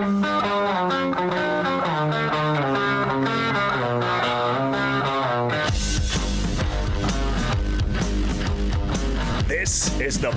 This is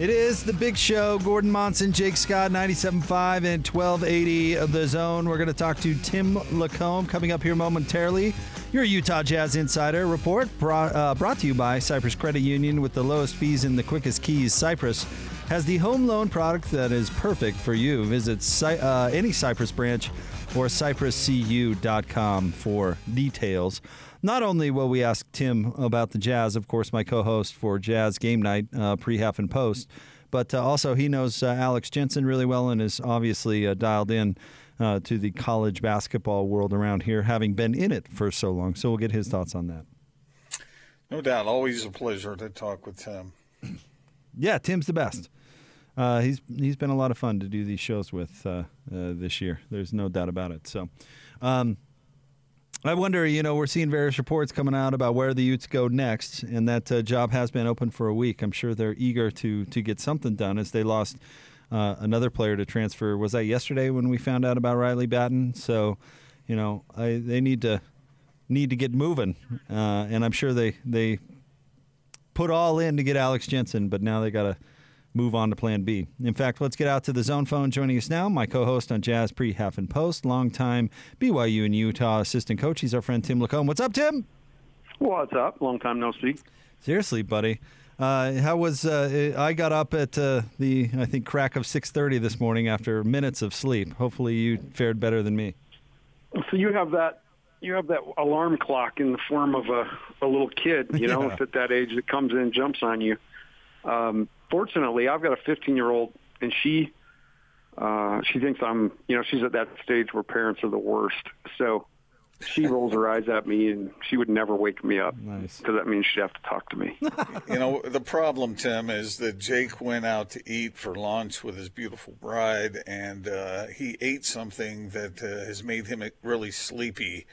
It is the big show. Gordon Monson, Jake Scott, 97.5 and 1280 of the zone. We're going to talk to Tim LaComb coming up here momentarily. Your Utah Jazz Insider report brought, uh, brought to you by Cyprus Credit Union with the lowest fees and the quickest keys. Cyprus has the home loan product that is perfect for you. Visit Cy- uh, any Cyprus branch or cypruscu.com for details. Not only will we ask Tim about the Jazz, of course, my co host for Jazz Game Night, uh, pre, half, and post, but uh, also he knows uh, Alex Jensen really well and is obviously uh, dialed in uh, to the college basketball world around here, having been in it for so long. So we'll get his thoughts on that. No doubt. Always a pleasure to talk with Tim. Yeah, Tim's the best. Uh, he's he's been a lot of fun to do these shows with uh, uh, this year. There's no doubt about it. So, um, I wonder. You know, we're seeing various reports coming out about where the Utes go next, and that uh, job has been open for a week. I'm sure they're eager to to get something done as they lost uh, another player to transfer. Was that yesterday when we found out about Riley Battin? So, you know, I, they need to need to get moving, and I'm sure they they put all in to get Alex Jensen, but now they got to move on to plan B. In fact, let's get out to the zone phone. Joining us now, my co host on Jazz Pre, Half, and Post, longtime BYU and Utah assistant coach. He's our friend Tim LaComb. What's up, Tim? What's up? Long time no speak. Seriously, buddy. Uh, how was uh, I got up at uh, the I think crack of six thirty this morning after minutes of sleep. Hopefully, you fared better than me. So you have that you have that alarm clock in the form of a, a little kid, you know, Yeah. at that age that comes in and jumps on you. Um, fortunately, I've got a 15 year old, and she uh, she thinks I'm, you know, she's at that stage where parents are the worst. So she rolls her eyes at me, and she would never wake me up Nice. because that means she'd have to talk to me. You know, the problem, Tim, is that Jake went out to eat for lunch with his beautiful bride, and uh, he ate something that uh, has made him really sleepy.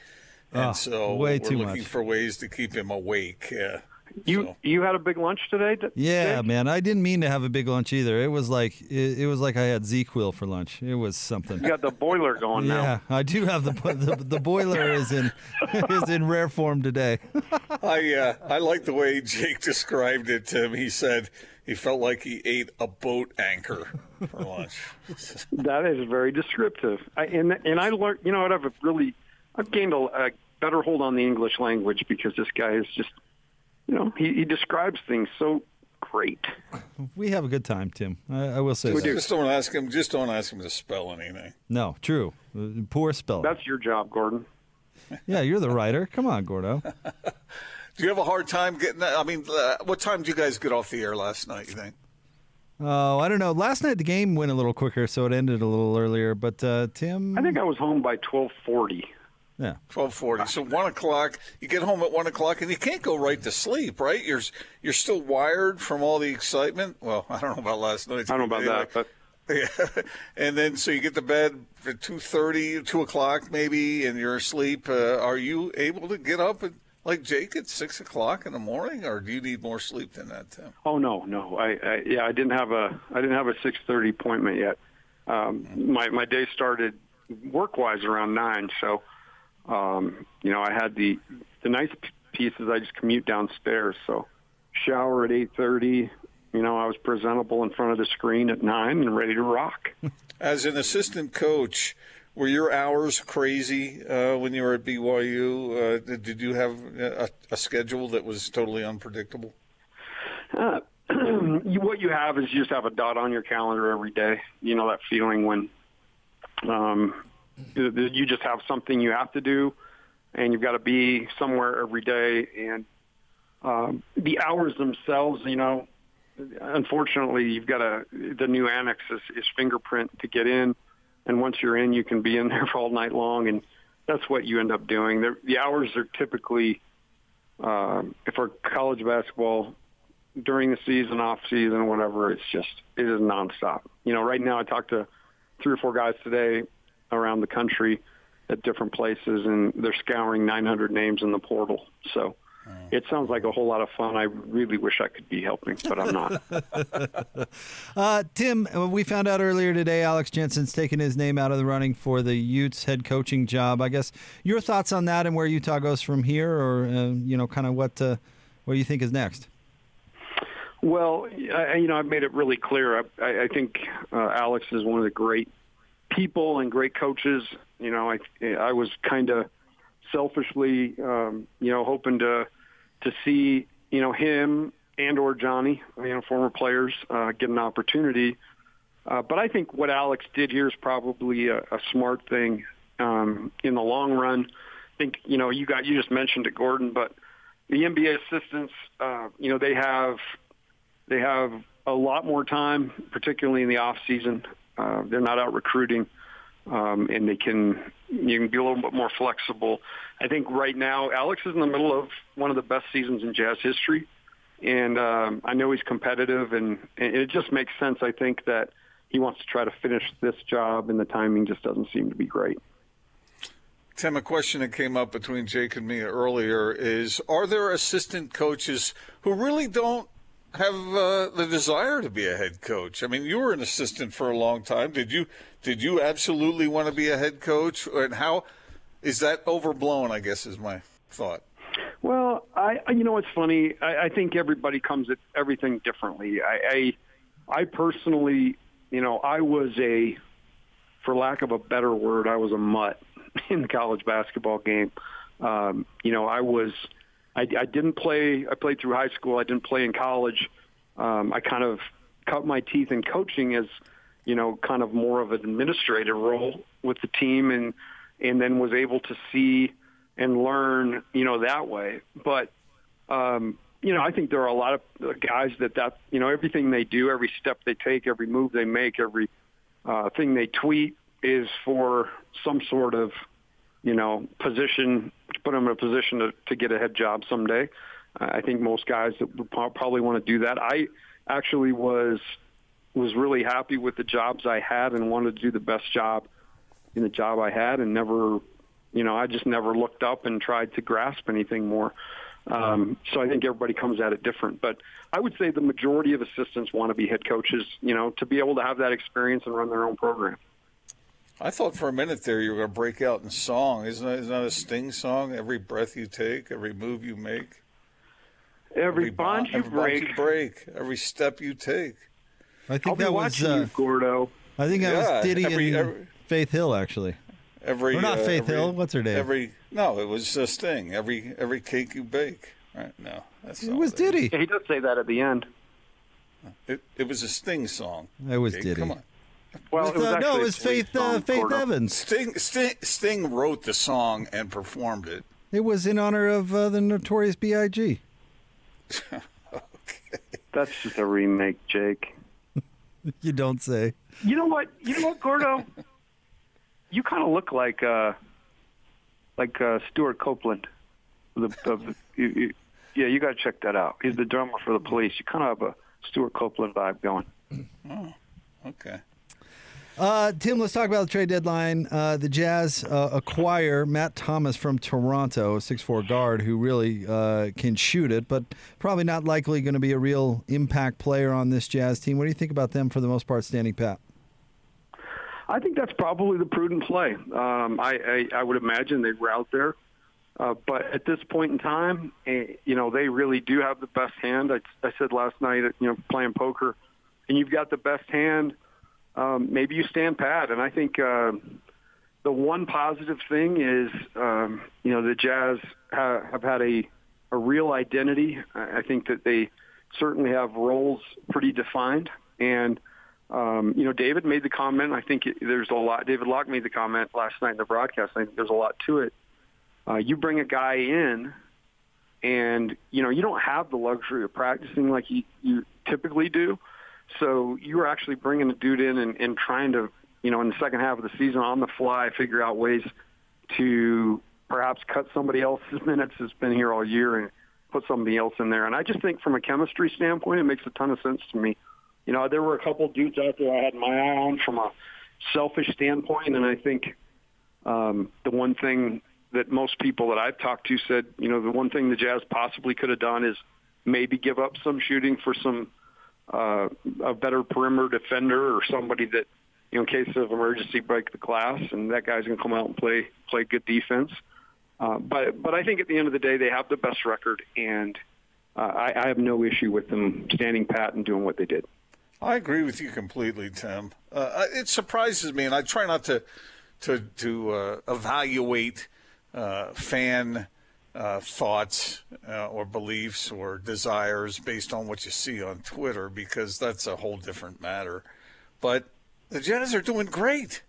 And Ah, so way we're too looking much. for ways to keep him awake. Uh, You so- you had a big lunch today? D- Yeah, Jake? man. I didn't mean to have a big lunch either. It was like it, it was like I had ZzzQuil for lunch. It was something. You got the boiler going now. Yeah, I do have the, the the boiler is in is in rare form today. I uh, I like the way Jake described it, Tim. He said he felt like he ate a boat anchor for lunch. That is very descriptive. I, and and I learned, you know, what I've really, I've gained a, a better hold on the English language because this guy is just, you know, he, he describes things so great. We have a good time, Tim. I, I will say We that. do. Just don't ask him. Just don't ask him to spell anything. No, true. Uh, Poor spelling. That's your job, Gordon. yeah, you're the writer. Come on, Gordo. Do you have a hard time getting that? I mean, uh, what time did you guys get off the air last night? You think? Oh, I don't know. Last night the game went a little quicker, so it ended a little earlier. But uh, Tim, I think I was home by twelve forty. Yeah, Twelve forty. So one o'clock. You get home at one o'clock, and you can't go right to sleep, right? You're you're still wired from all the excitement. Well, I don't know about last night. I don't know about that, but Yeah. and then so you get to bed at 2.30 2 o'clock maybe and you're asleep uh, are you able to get up at, like jake at 6 o'clock in the morning or do you need more sleep than that tim oh no, no, I, I yeah, I didn't have a I didn't have a six thirty appointment yet. Um, my my day started work wise around nine, so um, you know I had the the nice p- piece is I just commute downstairs, so shower at eight thirty. You know I was presentable in front of the screen at nine and ready to rock. as an assistant coach were your hours crazy uh, when you were at byu uh, did, you have a, a schedule that was totally unpredictable Uh, what you have is you just have a dot on your calendar every day. You know that feeling when um, you just have something you have to do, and you've got to be somewhere every day. And um, the hours themselves, you know, unfortunately, you've got to the new annex is, is fingerprint to get in, and once you're in, you can be in there for all night long, and that's what you end up doing. The, the hours are typically, um, if for college basketball, during the season, off season, whatever. It's just it is nonstop. You know, right now I talked to three or four guys today around the country at different places, and they're scouring 900 names in the portal. So it sounds like a whole lot of fun. I really wish I could be helping, but I'm not. uh, Tim, we found out earlier today Alex Jensen's taken his name out of the running for the Utes head coaching job. I guess your thoughts on that and where Utah goes from here, or uh, you know, kind of what uh, what you think is next. Well, I, you know, I've made it really clear. I, I think uh, Alex is one of the great people and great coaches. You know, I I was kind of selfishly, um, you know, hoping to to see you know him and or Johnny, you know, former players uh, get an opportunity. Uh, but I think what Alex did here is probably a, a smart thing um, in the long run. I think you know you got you just mentioned it, Gordon, but the NBA assistants, uh, you know, they have they have a lot more time, particularly in the off season. Uh, they're not out recruiting, um, and they can you can be a little bit more flexible. I think right now Alex is in the middle of one of the best seasons in Jazz history, and um, I know he's competitive, and, and it just makes sense. I think that he wants to try to finish this job, and the timing just doesn't seem to be great. Tim, a question that came up between Jake and me earlier is: Are there assistant coaches who really don't have uh, the desire to be a head coach? I mean, you were an assistant for a long time. Did you did you absolutely want to be a head coach? And how is that overblown? I guess is my thought. Well, I you know it's funny. I, I think everybody comes at everything differently. I, I I personally, you know, I was a, for lack of a better word, I was a mutt in the college basketball game. Um, you know, I was I, I didn't play. I played through high school. I didn't play in college. Um, I kind of cut my teeth in coaching as, you know, kind of more of an administrative role with the team, and and then was able to see and learn, you know, that way. But um, you know, I think there are a lot of guys that that you know everything they do, every step they take, every move they make, every uh, thing they tweet is for some sort of you know, position to put them in a position to, to get a head job someday. I think most guys that would probably want to do that. I actually was was really happy with the jobs I had and wanted to do the best job in the job I had and never, you know, I just never looked up and tried to grasp anything more. Um, so I think everybody comes at it different, but I would say the majority of assistants want to be head coaches, you know, to be able to have that experience and run their own program. I thought for a minute there you were going to break out in song. Isn't that, isn't that a Sting song? Every breath you take, every move you make, every, every bond, you, every break. you break, every step you take. I think I'll that was uh, you, Gordo. I think that yeah, was Diddy every, and every, Faith Hill actually. Every or not uh, Faith every, Hill. What's her name? Every no, it was uh, Sting. Every every cake you bake. Right? No, that's it was Diddy. Yeah, he does say that at the end. It it was a Sting song. It was Jake, Diddy. Come on. Well, With, it was uh, no, it was Faith uh, Faith Gordo. Evans. Sting, Sting Sting wrote the song and performed it. It was in honor of uh, the Notorious B.I.G. That's just a remake, Jake. You don't say. You know what? You know what, Gordo? you kind of look like uh, like uh, Stewart Copeland. The, of the, you, you, yeah, you got to check that out. He's the drummer for the Police. You kind of have a Stewart Copeland vibe going. Oh, okay. Uh, Tim, let's talk about the trade deadline. Uh, the Jazz uh, acquire Matt Thomas from Toronto, a 6'4 guard who really uh, can shoot it, but probably not likely going to be a real impact player on this Jazz team. What do you think about them for the most part standing pat? I think that's probably the prudent play. Um, I, I, I would imagine they were out there. Uh, but at this point in time, eh, you know, they really do have the best hand. I, I said last night, you know, playing poker, and you've got the best hand – um, maybe you stand pat. And I think uh, the one positive thing is, um, you know, the Jazz ha- have had a, a real identity. I think that they certainly have roles pretty defined. And, um, you know, David made the comment. I think it, there's a lot. David Locke made the comment last night in the broadcast. I think there's a lot to it. Uh, you bring a guy in, and you know you don't have the luxury of practicing like you, you typically do. So you were actually bringing a dude in and, and trying to, you know, in the second half of the season on the fly, figure out ways to perhaps cut somebody else's minutes that's been here all year and, put somebody else in there. And I just think from a chemistry standpoint, it makes a ton of sense to me. You know, there were a couple dudes out there I had my eye on from a selfish standpoint, and I think um, the one thing that most people that I've talked to said, you know, the one thing the Jazz possibly could have done is maybe give up some shooting for some uh, a better perimeter defender or somebody that, you know, in case of emergency, break the glass, and that guy's going to come out and play play good defense. Uh, but but I think at the end of the day, they have the best record, and uh, I, I have no issue with them standing pat and doing what they did. I agree with you completely, Tim. Uh, it surprises me, and I try not to to to uh, evaluate uh, fan uh, thoughts uh, or beliefs or desires based on what you see on Twitter because that's a whole different matter. But the Jets are doing great.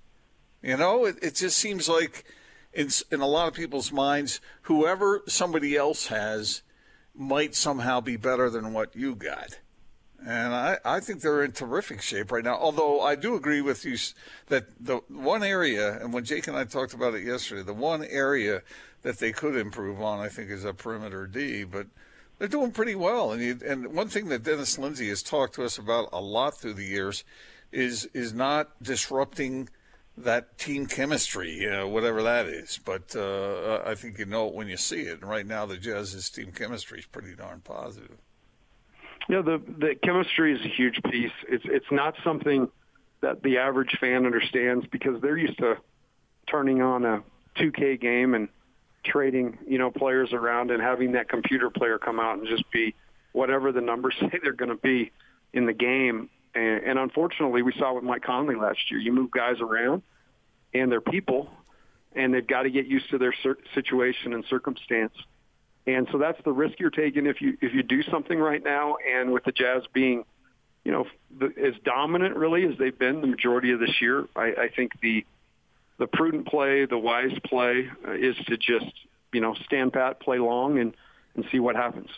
You know, it, it just seems like in in a lot of people's minds, whoever somebody else has might somehow be better than what you got. And I, I think they're in terrific shape right now. Although I do agree with you that the one area, and when Jake and I talked about it yesterday, the one area that they could improve on, I think, is a perimeter D. But they're doing pretty well. And you, and one thing that Dennis Lindsey has talked to us about a lot through the years is is not disrupting that team chemistry, know, whatever that is. But uh, I think you know it when you see it. And right now, the Jazz's team chemistry is pretty darn positive. Yeah, the the chemistry is a huge piece. It's it's not something that the average fan understands because they're used to turning on a 2K game and trading, you know, players around and having that computer player come out and just be whatever the numbers say they're going to be in the game. And, and unfortunately, we saw with Mike Conley last year. You move guys around, and they're people, and they've got to get used to their situation and circumstance. And so that's the risk you're taking if you if you do something right now. And with the Jazz being, you know, the, as dominant really as they've been the majority of this year, I, I think the the prudent play, the wise play, uh, is to just you know stand pat, play long, and and see what happens.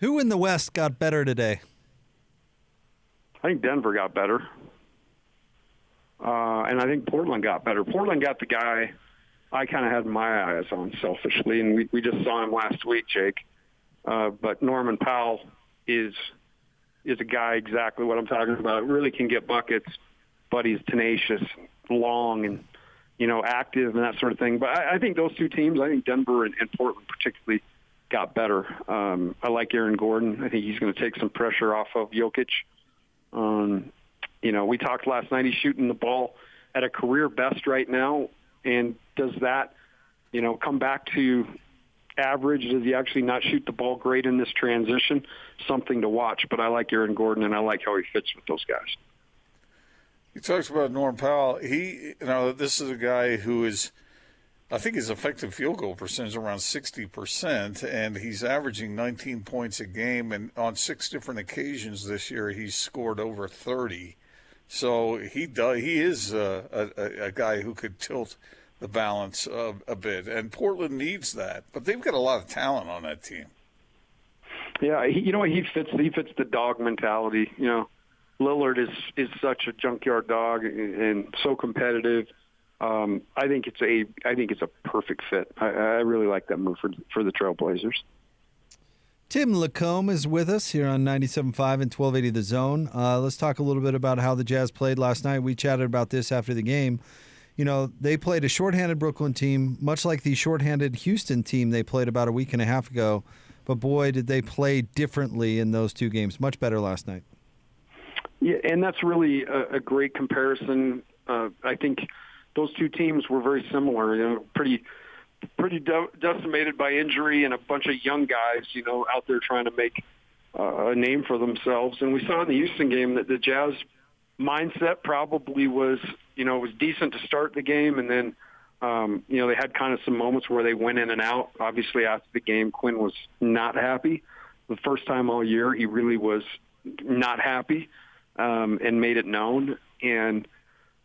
Who in the West got better today? I think Denver got better, uh, and I think Portland got better. Portland got the guy I kind of had my eyes on selfishly, and we, we just saw him last week, Jake. Uh, but Norman Powell is is a guy exactly what I'm talking about. Really can get buckets, but he's tenacious, long, and you know active and that sort of thing. But I, I think those two teams, I think Denver and, and Portland particularly, got better. Um, I like Aaron Gordon. I think he's going to take some pressure off of Jokic. Um, you know, we talked last night. He's shooting the ball at a career best right now and does that, you know, come back to average? Does he actually not shoot the ball great in this transition? Something to watch. But I like Aaron Gordon, and I like how he fits with those guys. He talks about Norm Powell. He, you know, this is a guy who is, I think his effective field goal percentage is around 60%, and he's averaging 19 points a game. And on six different occasions this year, he's scored over 30. So he does. He is a, a, a guy who could tilt the balance a, a bit, and Portland needs that. But they've got a lot of talent on that team. Yeah, he, you know he fits. He fits the dog mentality. You know, Lillard is is such a junkyard dog and so competitive. Um, I think it's a I think it's a perfect fit. I, I really like that move for for the Trailblazers. Tim LaComb is with us here on 97.5 and 1280 The Zone. Uh, let's talk a little bit about how the Jazz played last night. We chatted about this after the game. You know, they played a shorthanded Brooklyn team, much like the shorthanded Houston team they played about a week and a half ago. But boy, did they play differently in those two games. Much better last night. Yeah, and that's really a, a great comparison. Uh, I think those two teams were very similar. You know, pretty pretty de- decimated by injury and a bunch of young guys, you know, out there trying to make uh, a name for themselves. And we saw in the Houston game that the Jazz mindset probably was, you know, was decent to start the game, and then, um, you know, they had kind of some moments where they went in and out. Obviously, after the game, Quinn was not happy. The first time all year, he really was not happy um, and made it known. And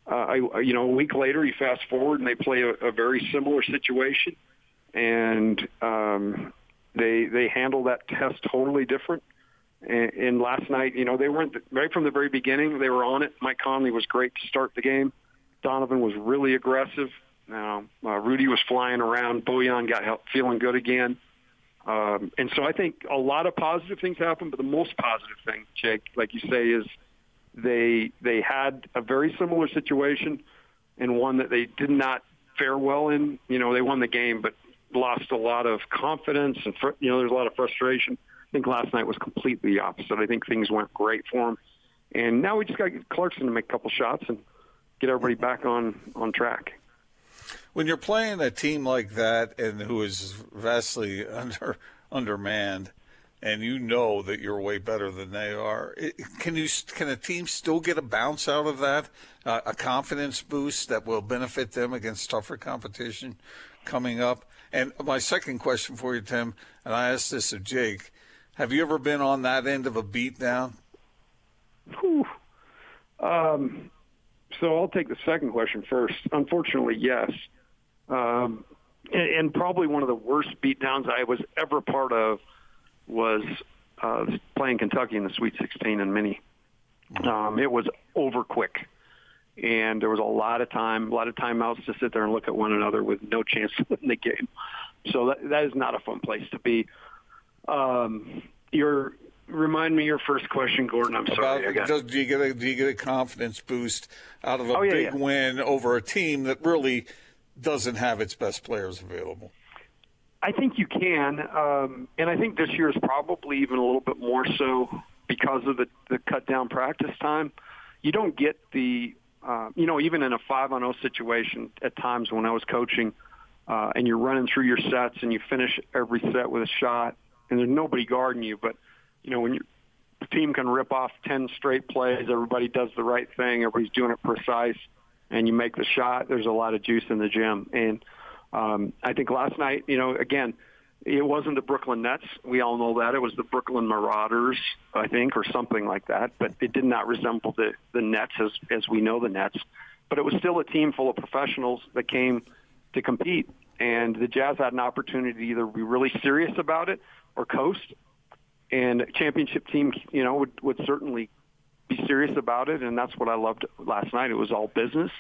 uh, I, you know, a week later, you fast forward and they play a, a very similar situation, and um, they they handle that test totally different. And, and last night, you know, they weren't right from the very beginning. They were on it. Mike Conley was great to start the game. Donovan was really aggressive. Uh, uh, Rudy was flying around. Bojan got help, feeling good again. Um, and so I think a lot of positive things happen, but the most positive thing, Jake, like you say, is they they had a very similar situation and one that they did not fare well in. You know, they won the game, but lost a lot of confidence and fr- you know there's a lot of frustration. I think last night was completely the opposite. I think things went great for them, and now we just got to get Clarkson to make a couple shots and get everybody back on on track. When you're playing a team like that and who is vastly under undermanned, and you know that you're way better than they are, it, can you can a team still get a bounce out of that, uh, a confidence boost that will benefit them against tougher competition coming up? And my second question for you, Tim, and I asked this of Jake: Have you ever been on that end of a beatdown? Um, so I'll take the second question first. Unfortunately, yes. Um, and, and probably one of the worst beatdowns I was ever part of was uh, playing Kentucky in the Sweet 16 in Mini. Um, it was over quick, and there was a lot of time, a lot of timeouts to sit there and look at one another with no chance to win the game. So that that is not a fun place to be. Um, your remind me your first question, Gordon. I'm sorry. About, does, do you get a do you get a confidence boost out of a Oh, yeah, big yeah. win over a team that really doesn't have its best players available? I think you can, um, and I think this year is probably even a little bit more so because of the, the cut down practice time. You don't get the, uh, you know, even in a five on zero situation, at times when I was coaching, uh, and you're running through your sets and you finish every set with a shot, and there's nobody guarding you, but you know when your team can rip off ten straight plays, everybody does the right thing, everybody's doing it precise, and you make the shot. There's a lot of juice in the gym, and um, I think last night, you know, again, it wasn't the Brooklyn Nets. We all know that. It was the Brooklyn Marauders, I think, or something like that. But it did not resemble the, the Nets as, as we know the Nets. But it was still a team full of professionals that came to compete. And the Jazz had an opportunity to either be really serious about it or coast. And championship team, you know, would, would certainly be serious about it. And that's what I loved last night. It was all business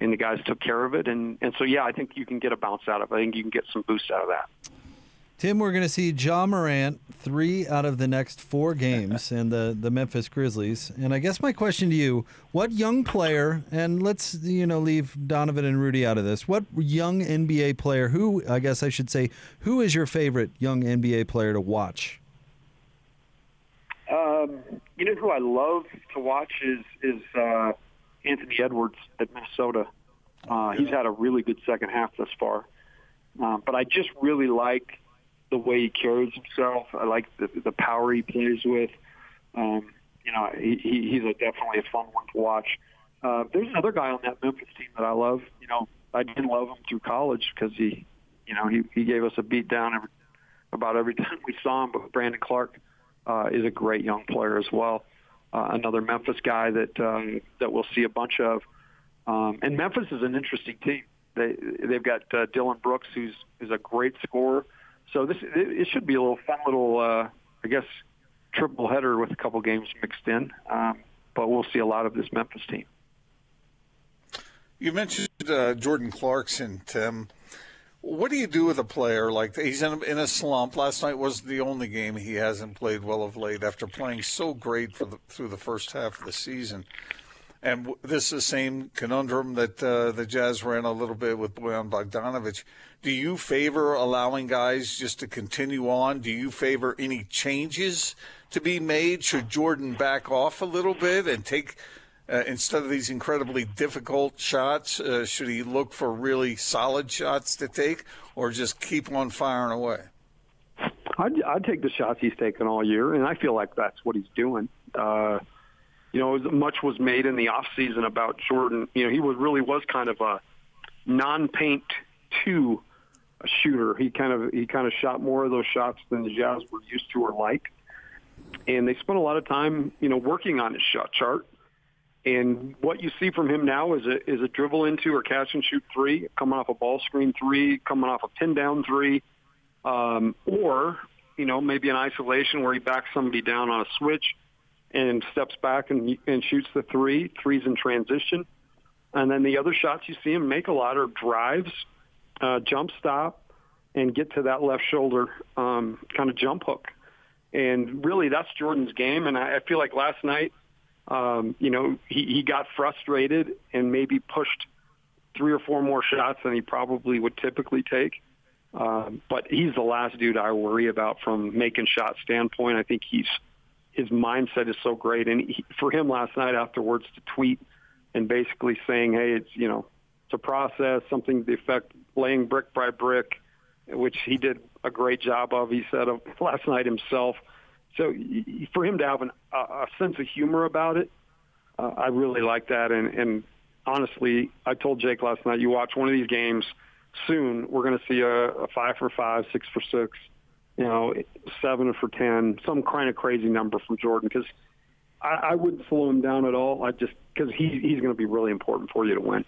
and the guys took care of it. And, and so, yeah, I think you can get a bounce out of it. I think you can get some boost out of that. Tim, we're going to see Ja Morant three out of the next four games in the, the Memphis Grizzlies. And I guess my question to you, what young player, and let's, you know, leave Donovan and Rudy out of this, what young NBA player, who, I guess I should say, who is your favorite young NBA player to watch? Um, you know who I love to watch is is uh, Anthony Edwards at Minnesota. Uh, he's had a really good second half thus far, uh, but I just really like the way he carries himself. I like the, the power he plays with. Um, you know, he, he, he's a, definitely a fun one to watch. Uh, there's another guy on that Memphis team that I love. You know, I didn't love him through college because he, you know, he, he gave us a beat down every, about every time we saw him. But Brandon Clarke uh, is a great young player as well. Uh, another Memphis guy that uh, that we'll see a bunch of. Um, and Memphis is an interesting team. They they've got uh, Dillon Brooks, who's is a great scorer. So this it, it should be a little fun little, uh, I guess, triple header with a couple games mixed in. Um, but we'll see a lot of this Memphis team. You mentioned uh, Jordan Clarkson, Tim. What do you do with a player like? He's in a, in a slump. Last night was the only game he hasn't played well of late after playing so great for the, through the first half of the season. And this is the same conundrum that uh, the Jazz ran a little bit with Bojan Bogdanovic. Do you favor allowing guys just to continue on? Do you favor any changes to be made? Should Jordan back off a little bit and take uh, instead of these incredibly difficult shots, uh, should he look for really solid shots to take, or just keep on firing away? I'd, I'd take the shots he's taken all year, and I feel like that's what he's doing. Uh, you know, much was made in the off season about Jordan. You know, he was really was kind of a non-paint two shooter. He kind of he kind of shot more of those shots than the Jazz were used to or like, and they spent a lot of time, you know, working on his shot chart. And what you see from him now is a is a dribble into or catch and shoot three, coming off a ball screen three, coming off a pin down three, um, or you know maybe an isolation where he backs somebody down on a switch and steps back and and shoots the three, threes in transition. And then the other shots you see him make a lot are drives, uh, jump stop, and get to that left shoulder um, kind of jump hook. And really, that's Jordan's game. And I, I feel like last night, um, you know, he, he got frustrated and maybe pushed three or four more shots than he probably would typically take. Um, but he's the last dude I worry about from making shot standpoint. I think he's his mindset is so great, and he, for him last night afterwards to tweet and basically saying, "Hey, it's you know, it's a process, something to the effect laying brick by brick." which he did a great job of. He said last night himself. So for him to have an, a sense of humor about it, uh, I really like that. And, and honestly, I told Jake last night, you watch one of these games soon, we're going to see a, a five for five, six for six, you know, seven for ten, some kind of crazy number from Jordan because I, I wouldn't slow him down at all. I just because he, he's going to be really important for you to win.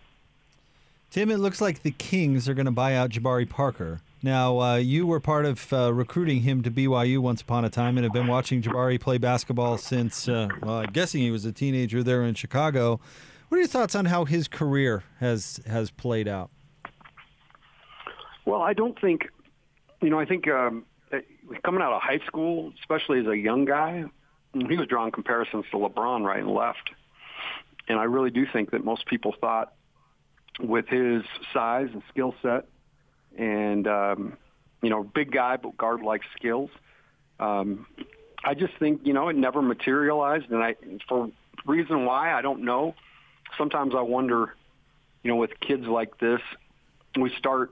Tim, it looks like the Kings are going to buy out Jabari Parker. Now, uh, you were part of uh, recruiting him to BYU once upon a time and have been watching Jabari play basketball since, uh, well, I'm guessing he was a teenager there in Chicago. What are your thoughts on how his career has has played out? Well, I don't think, you know, I think um, coming out of high school, especially as a young guy, he was drawing comparisons to LeBron right and left. And I really do think that most people thought with his size and skill set and um, you know, big guy but guard-like skills. Um, I just think you know it never materialized, and I for reason why I don't know. Sometimes I wonder, you know, with kids like this, we start,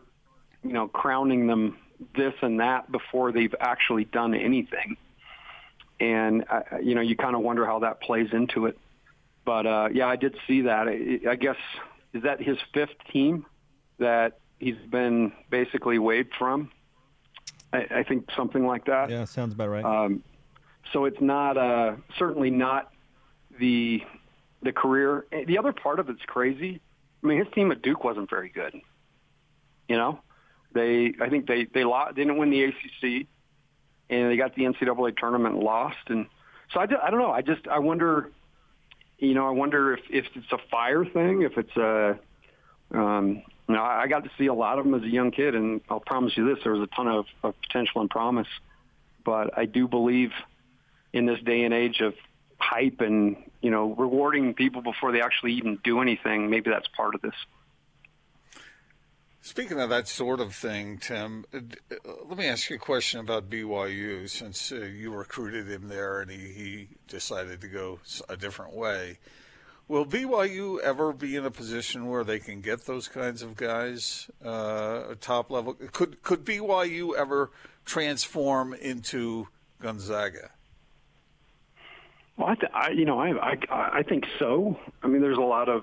you know, crowning them this and that before they've actually done anything, and uh, you know, you kind of wonder how that plays into it. But uh, yeah, I did see that. I, I guess is that his fifth team that he's been basically waived from. I, I think something like that. Yeah, sounds about right. Um, so it's not uh, certainly not the the career. The other part of it's crazy. I mean, his team at Duke wasn't very good. You know, they I think they they lost, didn't win the ACC, and they got the NCAA tournament and lost. And so I, I don't know. I just I wonder. You know, I wonder if if it's a fire thing, if it's a um, you know, I got to see a lot of them as a young kid, and I'll promise you this: there was a ton of, of potential and promise. But I do believe in this day and age of hype and you know rewarding people before they actually even do anything. Maybe that's part of this. Speaking of that sort of thing, Tim, uh, let me ask you a question about BYU since uh, you recruited him there and he, he decided to go a different way. Will BYU ever be in a position where they can get those kinds of guys, uh, top level? Could could BYU ever transform into Gonzaga? Well, I, th- I you know, I, I I think so. I mean, there's a lot of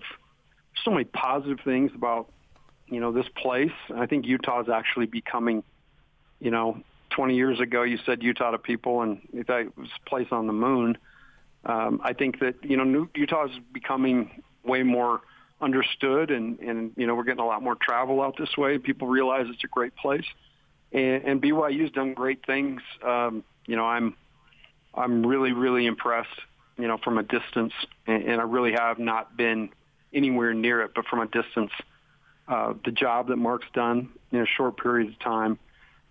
so many positive things about you know this place. I think Utah is actually becoming, you know, 20 years ago you said Utah to people and you thought it was a place on the moon um, I think that you know Utah is becoming way more understood, and and you know we're getting a lot more travel out this way. People realize it's a great place, and, and BYU's done great things. Um, you know, I'm I'm really really impressed. You know, from a distance, and, and I really have not been anywhere near it, but from a distance, uh, the job that Mark's done in a short period of time.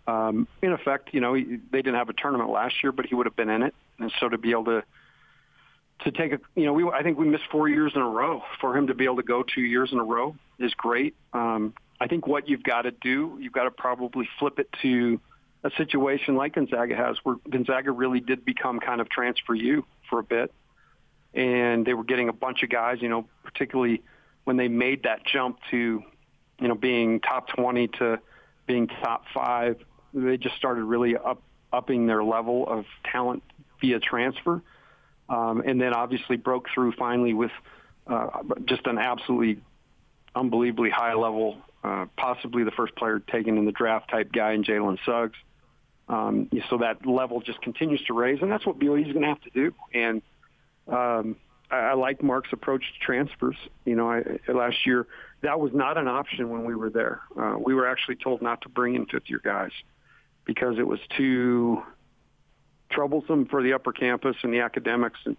Um, in effect, you know, they didn't have a tournament last year, but he would have been in it, and so to be able to to take a, you know, we I think we missed four years in a row. For him to be able to go two years in a row is great. Um, I think what you've got to do, you've got to probably flip it to a situation like Gonzaga has, where Gonzaga really did become kind of transfer you for a bit, and they were getting a bunch of guys, you know, particularly when they made that jump to, you know, being top 20 to being top five. They just started really up upping their level of talent via transfer um, and then obviously broke through finally with uh, just an absolutely unbelievably high level, uh, possibly the first player taken in the draft type guy in Jalen Suggs. Um, so that level just continues to raise, and that's what BYU is going to have to do. And um, I, I like Mark's approach to transfers. You know, I, last year that was not an option when we were there. Uh, we were actually told not to bring in fifth-year guys because it was too troublesome for the upper campus and the academics. And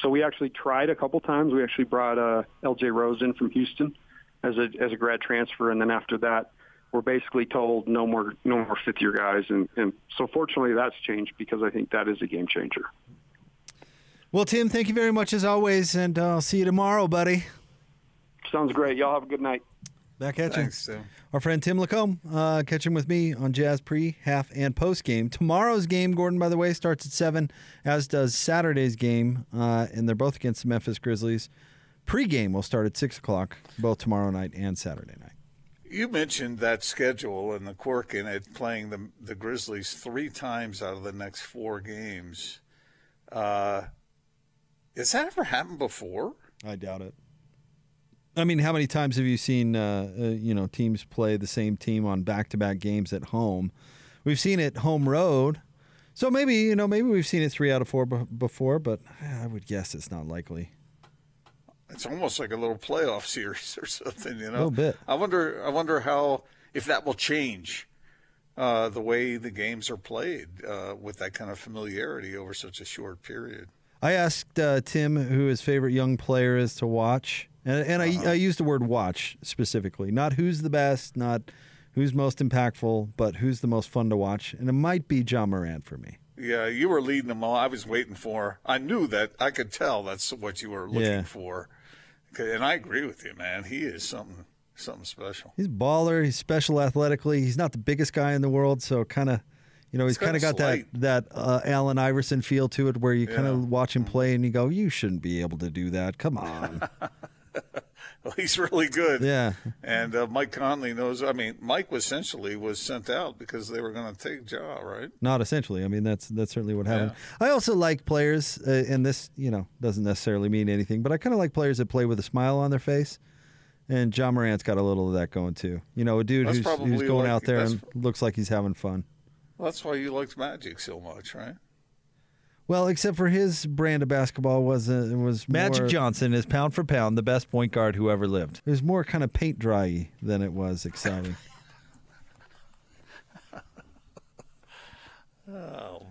so we actually tried a couple times. We actually brought uh, L.J. Rose in from Houston as a as a grad transfer, and then after that, we're basically told no more no more fifth year guys, and and so fortunately that's changed because I think that is a game changer. Well, Tim, thank you very much as always, and uh, I'll see you tomorrow, buddy. Sounds great. Y'all have a good night. Back at Thanks, you. Tim. Our friend Tim LaComb, uh, catching with me on Jazz pre, half, and post game. Tomorrow's game, Gordon, by the way, starts at 7, as does Saturday's game, uh, and they're both against the Memphis Grizzlies. Pre-game will start at 6 o'clock, both tomorrow night and Saturday night. You mentioned that schedule and the quirk in it, playing the the Grizzlies three times out of the next four games. Uh, has that ever happened before? I doubt it. I mean, how many times have you seen uh, uh, you know teams play the same team on back-to-back games at home? We've seen it home road, so maybe you know maybe we've seen it three out of four b- before, but I would guess it's not likely. It's almost like a little playoff series or something, you know. A little bit. I wonder. I wonder how if that will change uh, the way the games are played uh, with that kind of familiarity over such a short period. I asked uh, Tim who his favorite young player is to watch, and, and I, I used the word watch specifically, not who's the best, not who's most impactful, but who's the most fun to watch, and it might be Ja Morant for me. Yeah, you were leading them all. I was waiting for. I knew that. I could tell that's what you were looking Yeah. for. And I agree with you, man. He is something something special. He's a baller. He's special athletically. He's not the biggest guy in the world, so kind of, you know, he's He's kind of got slight. that that uh, Allen Iverson feel to it, where you kind of watch him play and you go, "You shouldn't be able to do that. Come on." Well, he's really good. yeah, And uh, Mike Conley knows. I mean, Mike was essentially was sent out because they were going to take Ja, right? not essentially. I mean, that's that's certainly what happened. I also like players, uh, and this, you know, doesn't necessarily mean anything, but I kind of like players that play with a smile on their face. And Ja Morant's got a little of that going too. You know, a dude who's, who's going like- out there and looks like he's having fun. Well, that's why you liked Magic so much, right? Well, except for his brand of basketball was uh, was Magic more- Johnson is pound for pound the best point guard who ever lived. It was more kind of paint dry than it was exciting.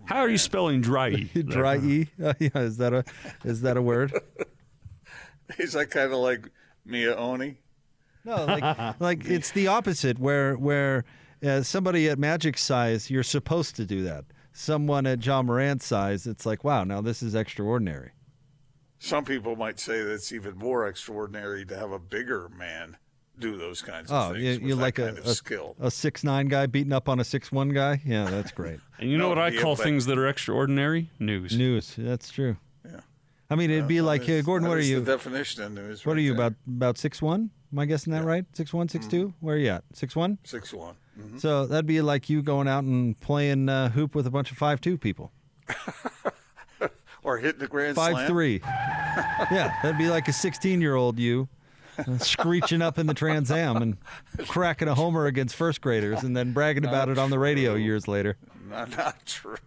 How are you spelling dry? dry e, uh, yeah, is that a is that a word? Is that kind of like Mia Oni? No, like like it's the opposite. Where where uh, somebody at Magic size, you're supposed to do that. Someone at Ja Morant's size, it's like, wow, now this is extraordinary. Some people might say that it's even more extraordinary to have a bigger man do those kinds of Oh, things. you, you that like kind a, of a skill. a six nine guy beating up on a six one guy? Yeah, that's great. And you know No, what I call but- things that are extraordinary? News. News, that's true. Yeah. I mean, it'd be like, uh, is- Gordon, what are you? The definition of news. What right are you there. about? About six one? Am I guessing that right? Six one, six two? Where are you at? Six one. Six one. Mhm. So that'd be like you going out and playing uh, hoop with a bunch of five two people. Or hitting the grand Five slam. three. yeah, that'd be like a sixteen year old you. uh, screeching up in the Trans Am and cracking a homer against first graders and then bragging about it on the radio years later. Not, not true.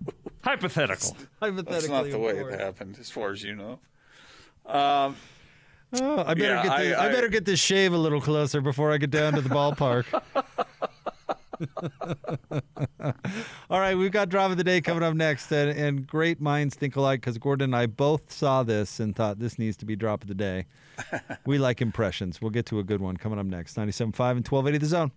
Hypothetical. That's not the way it happened, as far as you know. Um, Oh, I better Yeah, get the, I- I, I- better get this shave a little closer before I get down to the ballpark. All right, we've got drama of the day coming up next, and, and great minds think alike because Gordon and I both saw this and thought this needs to be drop of the day. we like impressions. We'll get to a good one coming up next. 97.5 and 1280 The Zone.